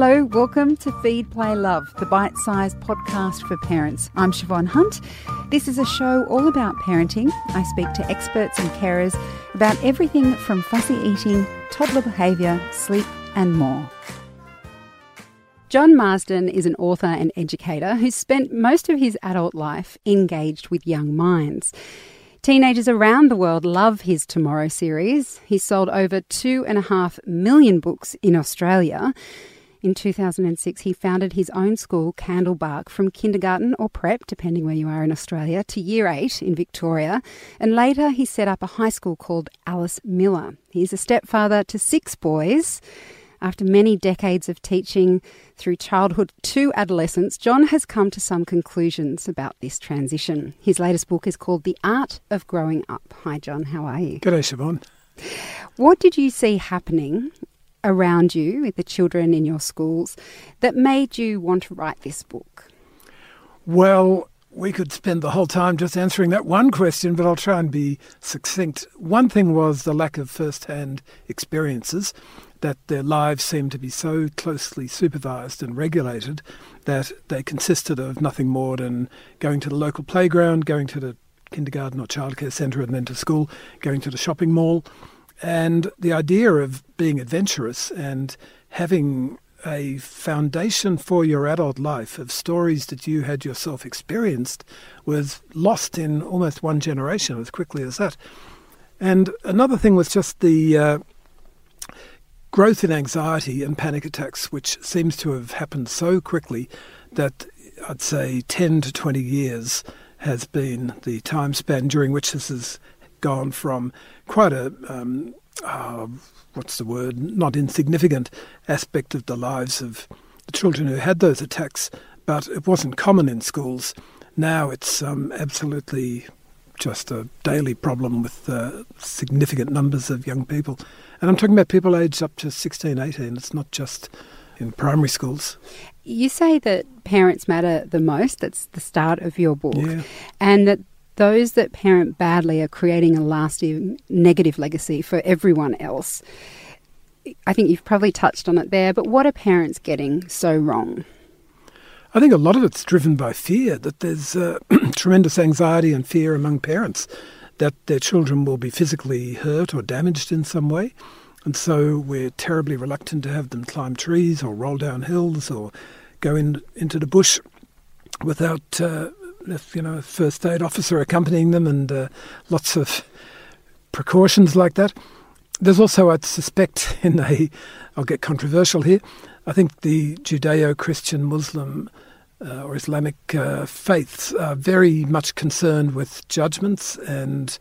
Hello, welcome to Feed, Play, Love, the bite sized podcast for parents. I'm Siobhan Hunt. This is a show all about parenting. I speak to experts and carers about everything from fussy eating, toddler behaviour, sleep, and more. John Marsden is an author and educator who's spent most of his adult life engaged with young minds. Teenagers around the world love his Tomorrow series. He's sold over two and a half million books in Australia. In 2006, he founded his own school, Candlebark, from kindergarten or prep, depending where you are in Australia, to year eight in Victoria. And later, he set up a high school called Alice Miller. He's a stepfather to six boys. After many decades of teaching through childhood to adolescence, John has come to some conclusions about this transition. His latest book is called The Art of Growing Up. Hi, John. How are you? Good day, Siobhan. What did you see happening around you with the children in your schools that made you want to write this book? Well, we could spend the whole time just answering that one question, but I'll try and be succinct. One thing was the lack of first hand experiences, that their lives seemed to be so closely supervised and regulated that they consisted of nothing more than going to the local playground, going to the kindergarten or childcare centre, and then to school, going to the shopping mall. And the idea of being adventurous and having a foundation for your adult life of stories that you had yourself experienced was lost in almost one generation as quickly as that. And another thing was just the uh, growth in anxiety and panic attacks, which seems to have happened so quickly that I'd say 10 to 20 years has been the time span during which this has gone from quite a um, uh, what's the word not insignificant aspect of the lives of the children who had those attacks, but it wasn't common in schools. Now it's um, absolutely just a daily problem with uh, significant numbers of young people. And I'm talking about people aged up to 16, 18. It's not just in primary schools. You say that parents matter the most. That's the start of your book. Yeah. And that those that parent badly are creating a lasting negative legacy for everyone else. I think you've probably touched on it there, but what are parents getting so wrong? I think a lot of it's driven by fear, that there's uh, tremendous anxiety and fear among parents that their children will be physically hurt or damaged in some way. And so we're terribly reluctant to have them climb trees or roll down hills or go in, into the bush without uh, you know, first aid officer accompanying them and uh, lots of precautions like that. There's also, I'd suspect, in a, I'll get controversial here, I think the Judeo Christian Muslim uh, or Islamic uh, faiths are very much concerned with judgments, and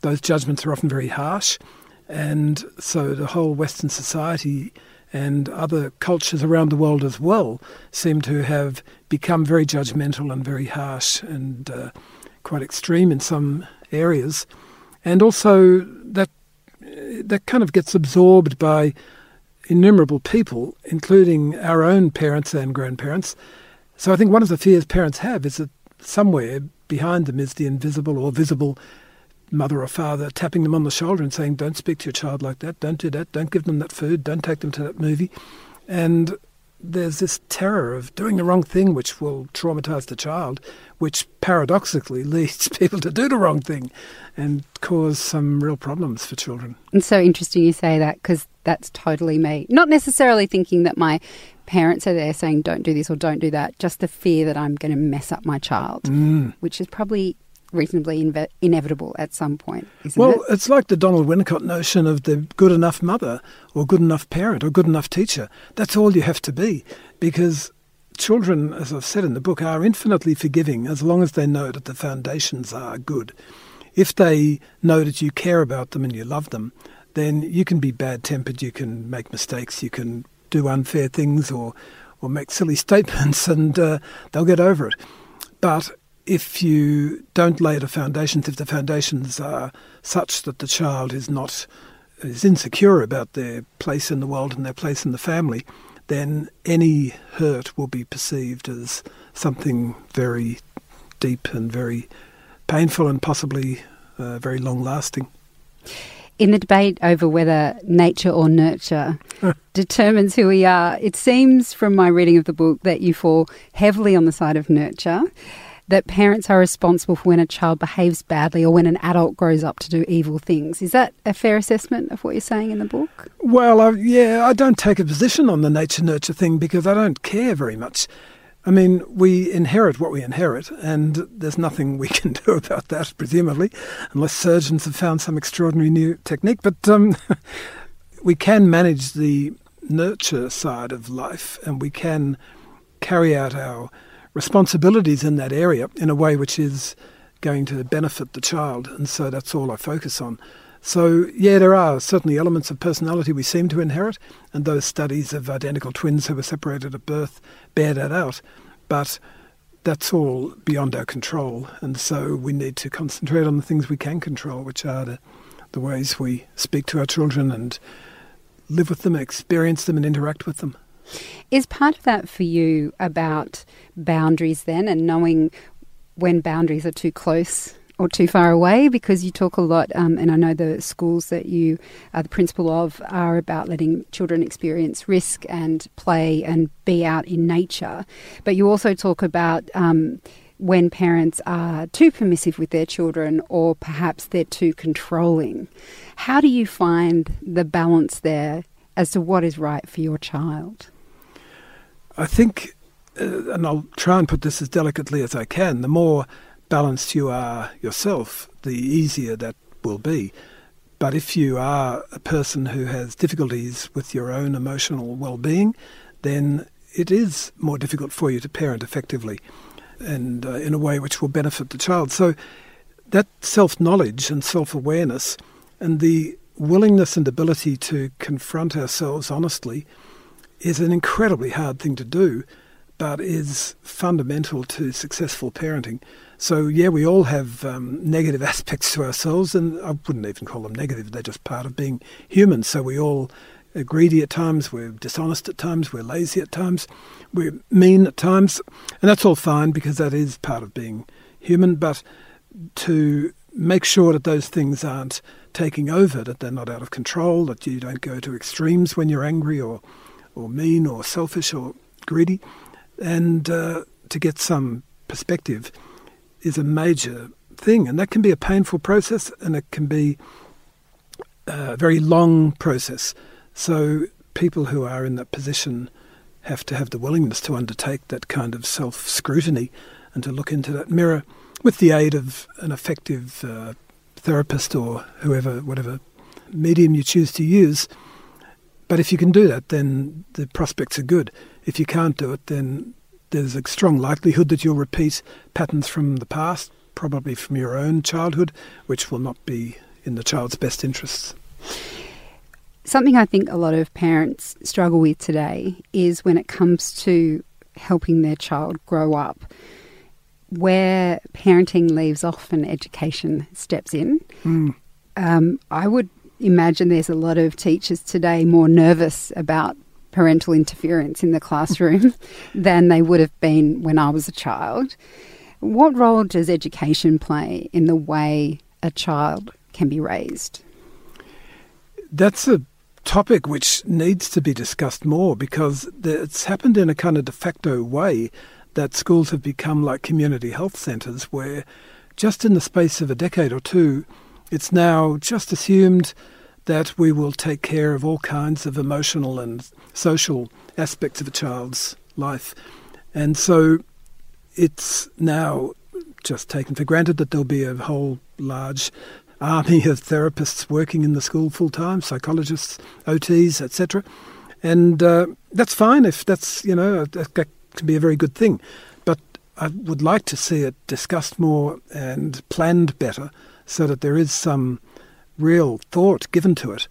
those judgments are often very harsh. And so the whole Western society and other cultures around the world as well seem to have become very judgmental and very harsh and uh, quite extreme in some areas. And also that that kind of gets absorbed by innumerable people, including our own parents and grandparents. So I think one of the fears parents have is that somewhere behind them is the invisible or visible mother or father tapping them on the shoulder and saying, Don't speak to your child like that, don't do that, don't give them that food, don't take them to that movie. And there's this terror of doing the wrong thing, which will traumatize the child, which paradoxically leads people to do the wrong thing and cause some real problems for children. It's so interesting you say that because that's totally me. Not necessarily thinking that my parents are there saying, don't do this or don't do that, just the fear that I'm going to mess up my child, mm. which is probably reasonably inve- inevitable at some point, isn't well, it? Well, it's like the Donald Winnicott notion of the good enough mother or good enough parent or good enough teacher. That's all you have to be because children, as I've said in the book, are infinitely forgiving as long as they know that the foundations are good. If they know that you care about them and you love them, then you can be bad tempered, you can make mistakes, you can do unfair things or, or make silly statements, and uh, they'll get over it. But if you don't lay the foundations, if the foundations are such that the child is not is insecure about their place in the world and their place in the family, then any hurt will be perceived as something very deep and very painful and possibly uh, very long lasting. In the debate over whether nature or nurture determines who we are, it seems from my reading of the book that you fall heavily on the side of nurture that parents are responsible for when a child behaves badly or when an adult grows up to do evil things. Is that a fair assessment of what you're saying in the book? Well, I, yeah, I don't take a position on the nature nurture thing because I don't care very much. I mean, we inherit what we inherit, and there's nothing we can do about that, presumably, unless surgeons have found some extraordinary new technique. But um, we can manage the nurture side of life, and we can carry out our responsibilities in that area in a way which is going to benefit the child. And so that's all I focus on. So, yeah, there are certainly elements of personality we seem to inherit, and those studies of identical twins who were separated at birth bear that out. But that's all beyond our control, and so we need to concentrate on the things we can control, which are the, the ways we speak to our children and live with them, experience them, and interact with them. Is part of that for you about boundaries then and knowing when boundaries are too close or too far away? Because you talk a lot, um, and I know the schools that you are the principal of are about letting children experience risk and play and be out in nature. But you also talk about. Um, when parents are too permissive with their children or perhaps they're too controlling. How do you find the balance there as to what is right for your child? I think, uh, and I'll try and put this as delicately as I can, the more balanced you are yourself, the easier that will be. But if you are a person who has difficulties with your own emotional well being, then it is more difficult for you to parent effectively and uh, in a way which will benefit the child. So that self knowledge and self awareness and the willingness and ability to confront ourselves honestly is an incredibly hard thing to do, but is fundamental to successful parenting. So, yeah, we all have um, negative aspects to ourselves, and I wouldn't even call them negative, they're just part of being human. So, we all are greedy at times, we're dishonest at times, we're lazy at times, we're mean at times, and that's all fine because that is part of being human. But to make sure that those things aren't taking over, that they're not out of control, that you don't go to extremes when you're angry or or mean or selfish or greedy. And uh, to get some perspective is a major thing. And that can be a painful process and it can be a very long process. So people who are in that position have to have the willingness to undertake that kind of self scrutiny and to look into that mirror with the aid of an effective uh, therapist or whoever, whatever medium you choose to use but if you can do that, then the prospects are good. If you can't do it, then there's a strong likelihood that you'll repeat patterns from the past, probably from your own childhood, which will not be in the child's best interests. Something I think a lot of parents struggle with today is when it comes to helping their child grow up, where parenting leaves off and education steps in. Mm. Um, I would imagine there's a lot of teachers today more nervous about parental interference in the classroom than they would have been when I was a child. What role does education play in the way a child can be raised? That's a topic which needs to be discussed more because it's happened in a kind of de facto way that schools have become like community health centres where just in the space of a decade or two, it's now just assumed that we will take care of all kinds of emotional and social aspects of a child's life. And so it's now just taken for granted that there'll be a whole large army of therapists working in the school full time, psychologists, OTs, etc. And uh, that's fine if that's, you know, that, that can be a very good thing. But I would like to see it discussed more and planned better so that there is some real thought given to it.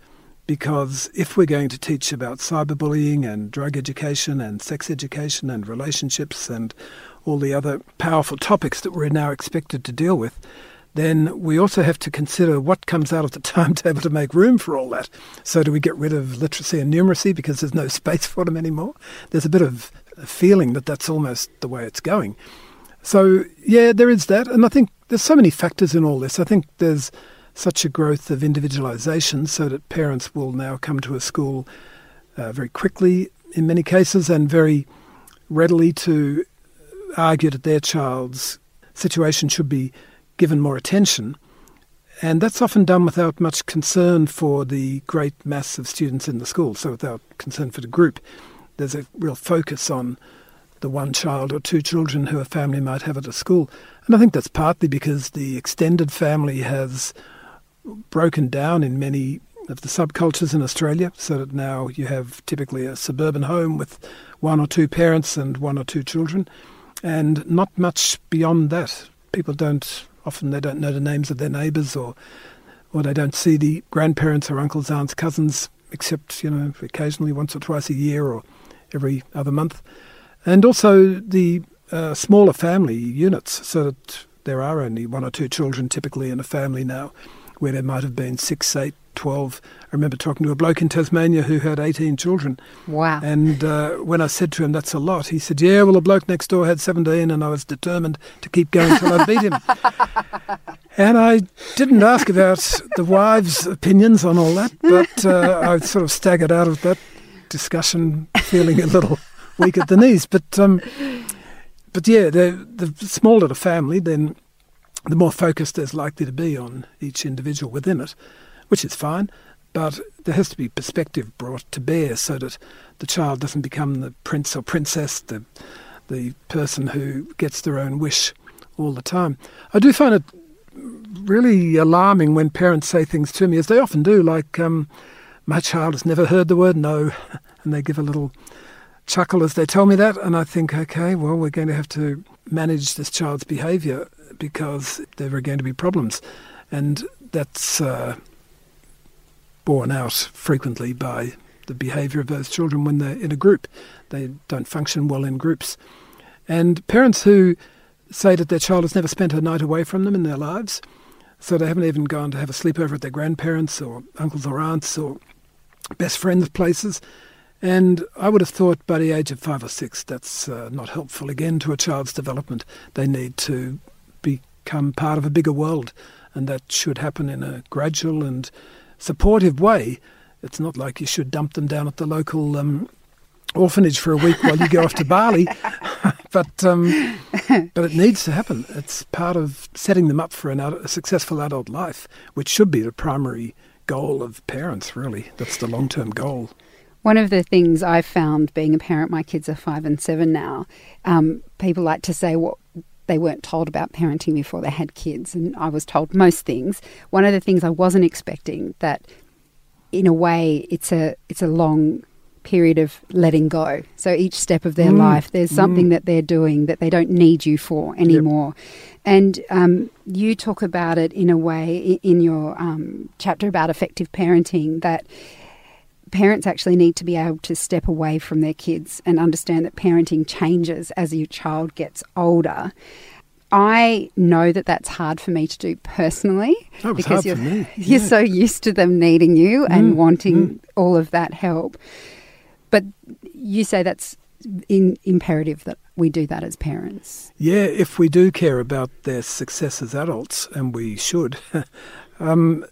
Because if we're going to teach about cyberbullying and drug education and sex education and relationships and all the other powerful topics that we're now expected to deal with, then we also have to consider what comes out of the timetable to make room for all that. So, do we get rid of literacy and numeracy because there's no space for them anymore? There's a bit of a feeling that that's almost the way it's going. So, yeah, there is that. And I think there's so many factors in all this. I think there's such a growth of individualisation so that parents will now come to a school uh, very quickly in many cases and very readily to argue that their child's situation should be given more attention. And that's often done without much concern for the great mass of students in the school, so without concern for the group. There's a real focus on the one child or two children who a family might have at a school. And I think that's partly because the extended family has broken down in many of the subcultures in Australia, so that now you have typically a suburban home with one or two parents and one or two children, and not much beyond that. People don't often they don't know the names of their neighbours or or they don't see the grandparents or uncles, aunts, cousins, except you know occasionally once or twice a year or every other month, and also the uh, smaller family units, so that there are only one or two children typically in a family now where there might have been six, eight, 12. I remember talking to a bloke in Tasmania who had 18 children. Wow. And uh, when I said to him, that's a lot, he said, yeah, well, a bloke next door had 17 and I was determined to keep going until I beat him. and I didn't ask about the wives' opinions on all that, but uh, I sort of staggered out of that discussion feeling a little weak at the knees. But, um, but yeah, the, the smaller the family, then the more focused there's likely to be on each individual within it, which is fine. But there has to be perspective brought to bear so that the child doesn't become the prince or princess, the the person who gets their own wish all the time. I do find it really alarming when parents say things to me, as they often do, like, um, "My child has never heard the word no," and they give a little chuckle as they tell me that, and I think, okay, well, we're going to have to manage this child's behaviour because there are going to be problems. And that's uh, borne out frequently by the behaviour of those children when they're in a group. They don't function well in groups. And parents who say that their child has never spent a night away from them in their lives, so they haven't even gone to have a sleepover at their grandparents or uncles or aunts or best friends' places. And I would have thought by the age of five or six, that's uh, not helpful again to a child's development. They need to become part of a bigger world, and that should happen in a gradual and supportive way. It's not like you should dump them down at the local um, orphanage for a week while you go off to Bali, but um, but it needs to happen. It's part of setting them up for an, a successful adult life, which should be the primary goal of parents. Really, that's the long term goal. One of the things I've found being a parent, my kids are five and seven now. Um, people like to say, "What they weren't told about parenting before they had kids, and I was told most things. One of the things I wasn't expecting that, in a way, it's a it's a long period of letting go. So each step of their mm. life, there's something mm. that they're doing that they don't need you for anymore. Yep. And um, you talk about it in a way in your um, chapter about effective parenting that parents actually need to be able to step away from their kids and understand that parenting changes as your child gets older. I know that that's hard for me to do personally because you're, yeah. you're so used to them needing you and mm, wanting mm. all of that help. But you say that's in, imperative that we do that as parents. Yeah, if we do care about their success as adults, and we should, um,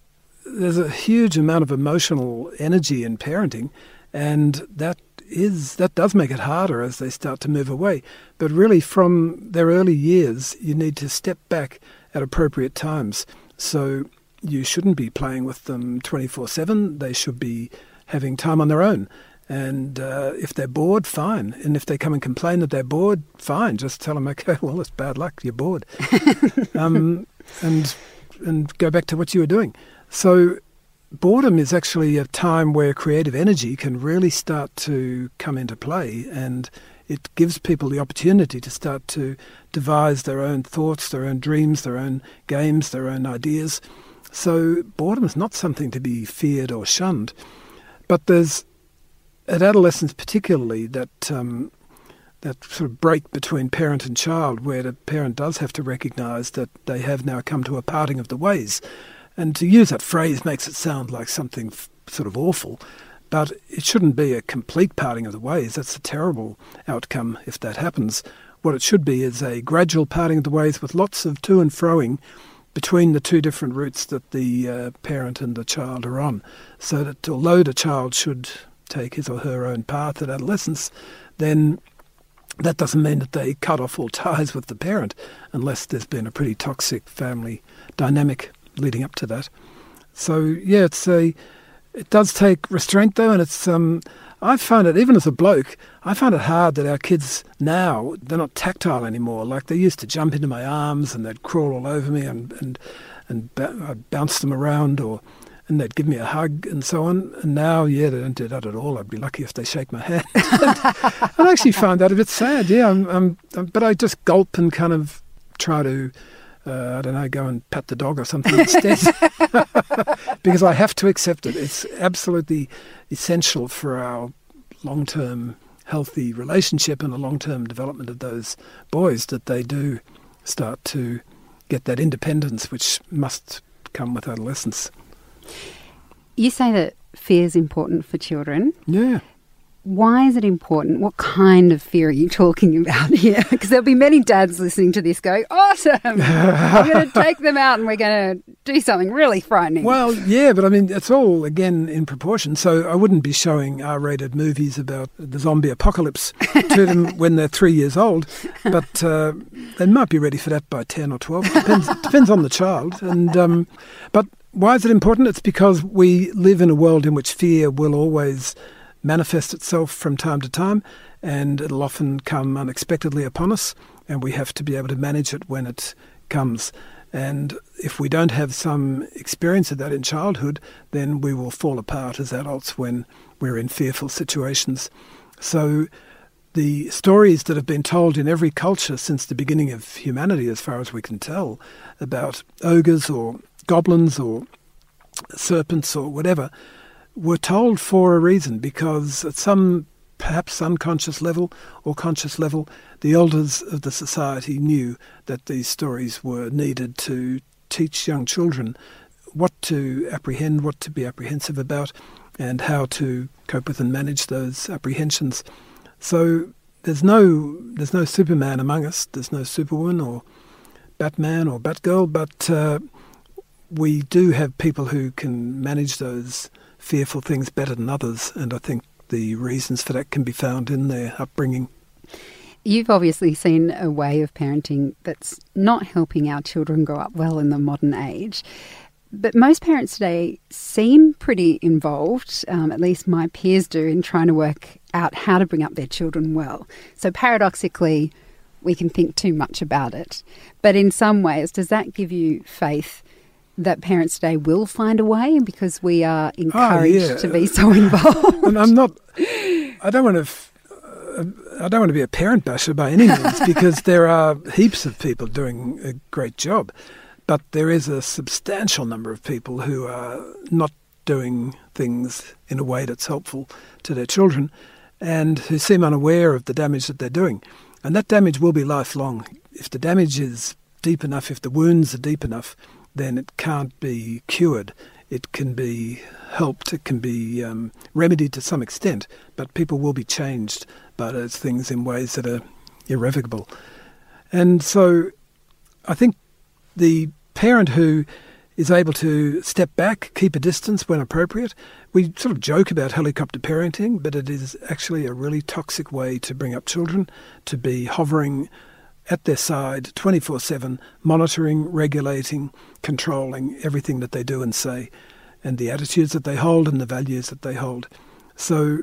there's a huge amount of emotional energy in parenting, and that is that does make it harder as they start to move away. But really, from their early years, you need to step back at appropriate times. So you shouldn't be playing with them 24 7. They should be having time on their own. And uh, if they're bored, fine. And if they come and complain that they're bored, fine. Just tell them, okay, well, it's bad luck. You're bored. um, and and go back to what you were doing. So, boredom is actually a time where creative energy can really start to come into play and it gives people the opportunity to start to devise their own thoughts, their own dreams, their own games, their own ideas. So, boredom is not something to be feared or shunned. But there's, at adolescence particularly, that um, that sort of break between parent and child, where the parent does have to recognise that they have now come to a parting of the ways, and to use that phrase makes it sound like something f- sort of awful, but it shouldn't be a complete parting of the ways. That's a terrible outcome if that happens. What it should be is a gradual parting of the ways with lots of to and froing between the two different routes that the uh, parent and the child are on. So that although the child should take his or her own path at adolescence, then that doesn't mean that they cut off all ties with the parent unless there's been a pretty toxic family dynamic leading up to that. So yeah, it's a it does take restraint though, and it's um, I find it even as a bloke, I find it hard that our kids now they're not tactile anymore. Like they used to jump into my arms and they'd crawl all over me and and and I'd bounce them around or and they'd give me a hug and so on. And now, yeah, they don't do that at all. I'd be lucky if they shake my hand. I actually find that a bit sad. Yeah, I'm, I'm, I'm, but I just gulp and kind of try to. Uh, I don't know, go and pat the dog or something instead. because I have to accept it. It's absolutely essential for our long term healthy relationship and the long term development of those boys that they do start to get that independence which must come with adolescence. You say that fear is important for children. Yeah. Why is it important? What kind of fear are you talking about here? Because there'll be many dads listening to this going, awesome, I'm going to take them out and we're going to do something really frightening. Well, yeah, but I mean, it's all, again, in proportion. So I wouldn't be showing R rated movies about the zombie apocalypse to them when they're three years old, but uh, they might be ready for that by 10 or 12. Depends, depends on the child. And um, But why is it important? It's because we live in a world in which fear will always manifest itself from time to time and it'll often come unexpectedly upon us and we have to be able to manage it when it comes. And if we don't have some experience of that in childhood, then we will fall apart as adults when we're in fearful situations. So the stories that have been told in every culture since the beginning of humanity, as far as we can tell, about ogres or goblins or serpents or whatever were told for a reason because at some perhaps unconscious level or conscious level, the elders of the society knew that these stories were needed to teach young children what to apprehend, what to be apprehensive about, and how to cope with and manage those apprehensions. So there's no there's no Superman among us. There's no Superwoman or Batman or Batgirl, but uh, we do have people who can manage those fearful things better than others, and I think the reasons for that can be found in their upbringing. You've obviously seen a way of parenting that's not helping our children grow up well in the modern age. But most parents today seem pretty involved, um, at least my peers do, in trying to work out how to bring up their children well. So paradoxically, we can think too much about it. But in some ways, does that give you faith that parents today will find a way because we are ah, encouraged oh, yeah. to be so involved. and I'm not. I don't want to. Uh, I don't want to be a parent basher by any means because there are heaps of people doing a great job, but there is a substantial number of people who are not doing things in a way that's helpful to their children, and who seem unaware of the damage that they're doing, and that damage will be lifelong. If the damage is deep enough, if the wounds are deep enough, then it can't be cured. It can be helped, it can be um, remedied to some extent, but people will be changed by those things in ways that are irrevocable. And so I think the parent who is able to step back, keep a distance when appropriate. We sort of joke about helicopter parenting, but it is actually a really toxic way to bring up children, to be hovering at their side 24 7, monitoring, regulating, controlling everything that they do and say, and the attitudes that they hold and the values that they hold. So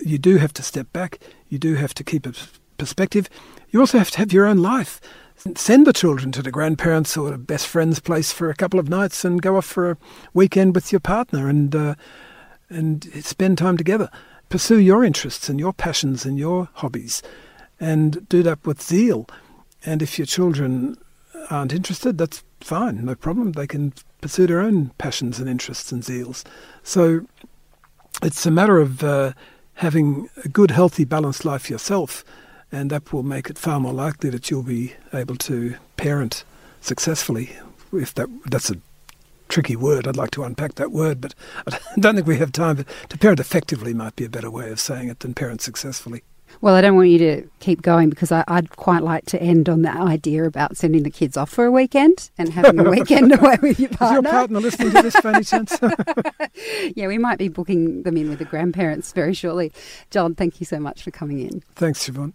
you do have to step back, you do have to keep a perspective. You also have to have your own life. Send the children to the grandparents or the best friend's place for a couple of nights and go off for a weekend with your partner and uh, and spend time together. Pursue your interests and your passions and your hobbies, and do that with zeal and if your children aren't interested, that's fine, no problem. They can pursue their own passions and interests and zeals. So it's a matter of uh, having a good, healthy, balanced life yourself, and that will make it far more likely that you'll be able to parent successfully. If that that's a tricky word, I'd like to unpack that word, but I don't think we have time. But to parent effectively might be a better way of saying it than parent successfully. Well, I don't want you to keep going because I, would quite like to end on that idea about sending the kids off for a weekend and having a weekend away with your partner. Is your partner listening to this by any chance? yeah, we might be booking them in with the grandparents very shortly. John, thank you so much for coming in. Thanks, Siobhan.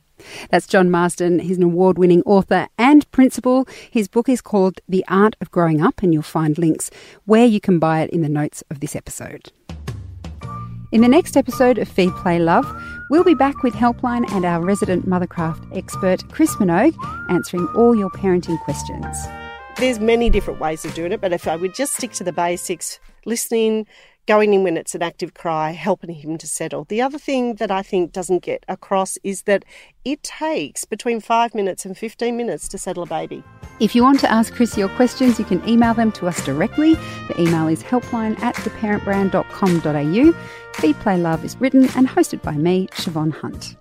That's John Marsden. He's an award winning author and principal. His book is called The Art of Growing Up, and you'll find links where you can buy it in the notes of this episode. In the next episode of Feed Play Love, we'll be back with Helpline and our resident Mothercraft expert, Chris Minogue, answering all your parenting questions. There's many different ways of doing it, but if I would just stick to the basics, listening, going in when it's an active cry, helping him to settle. The other thing that I think doesn't get across is that it takes between five minutes and 15 minutes to settle a baby. If you want to ask Chris your questions, you can email them to us directly. The email is helpline at theparentbrand.com.au. Feed Play Love is written and hosted by me, Siobhan Hunt.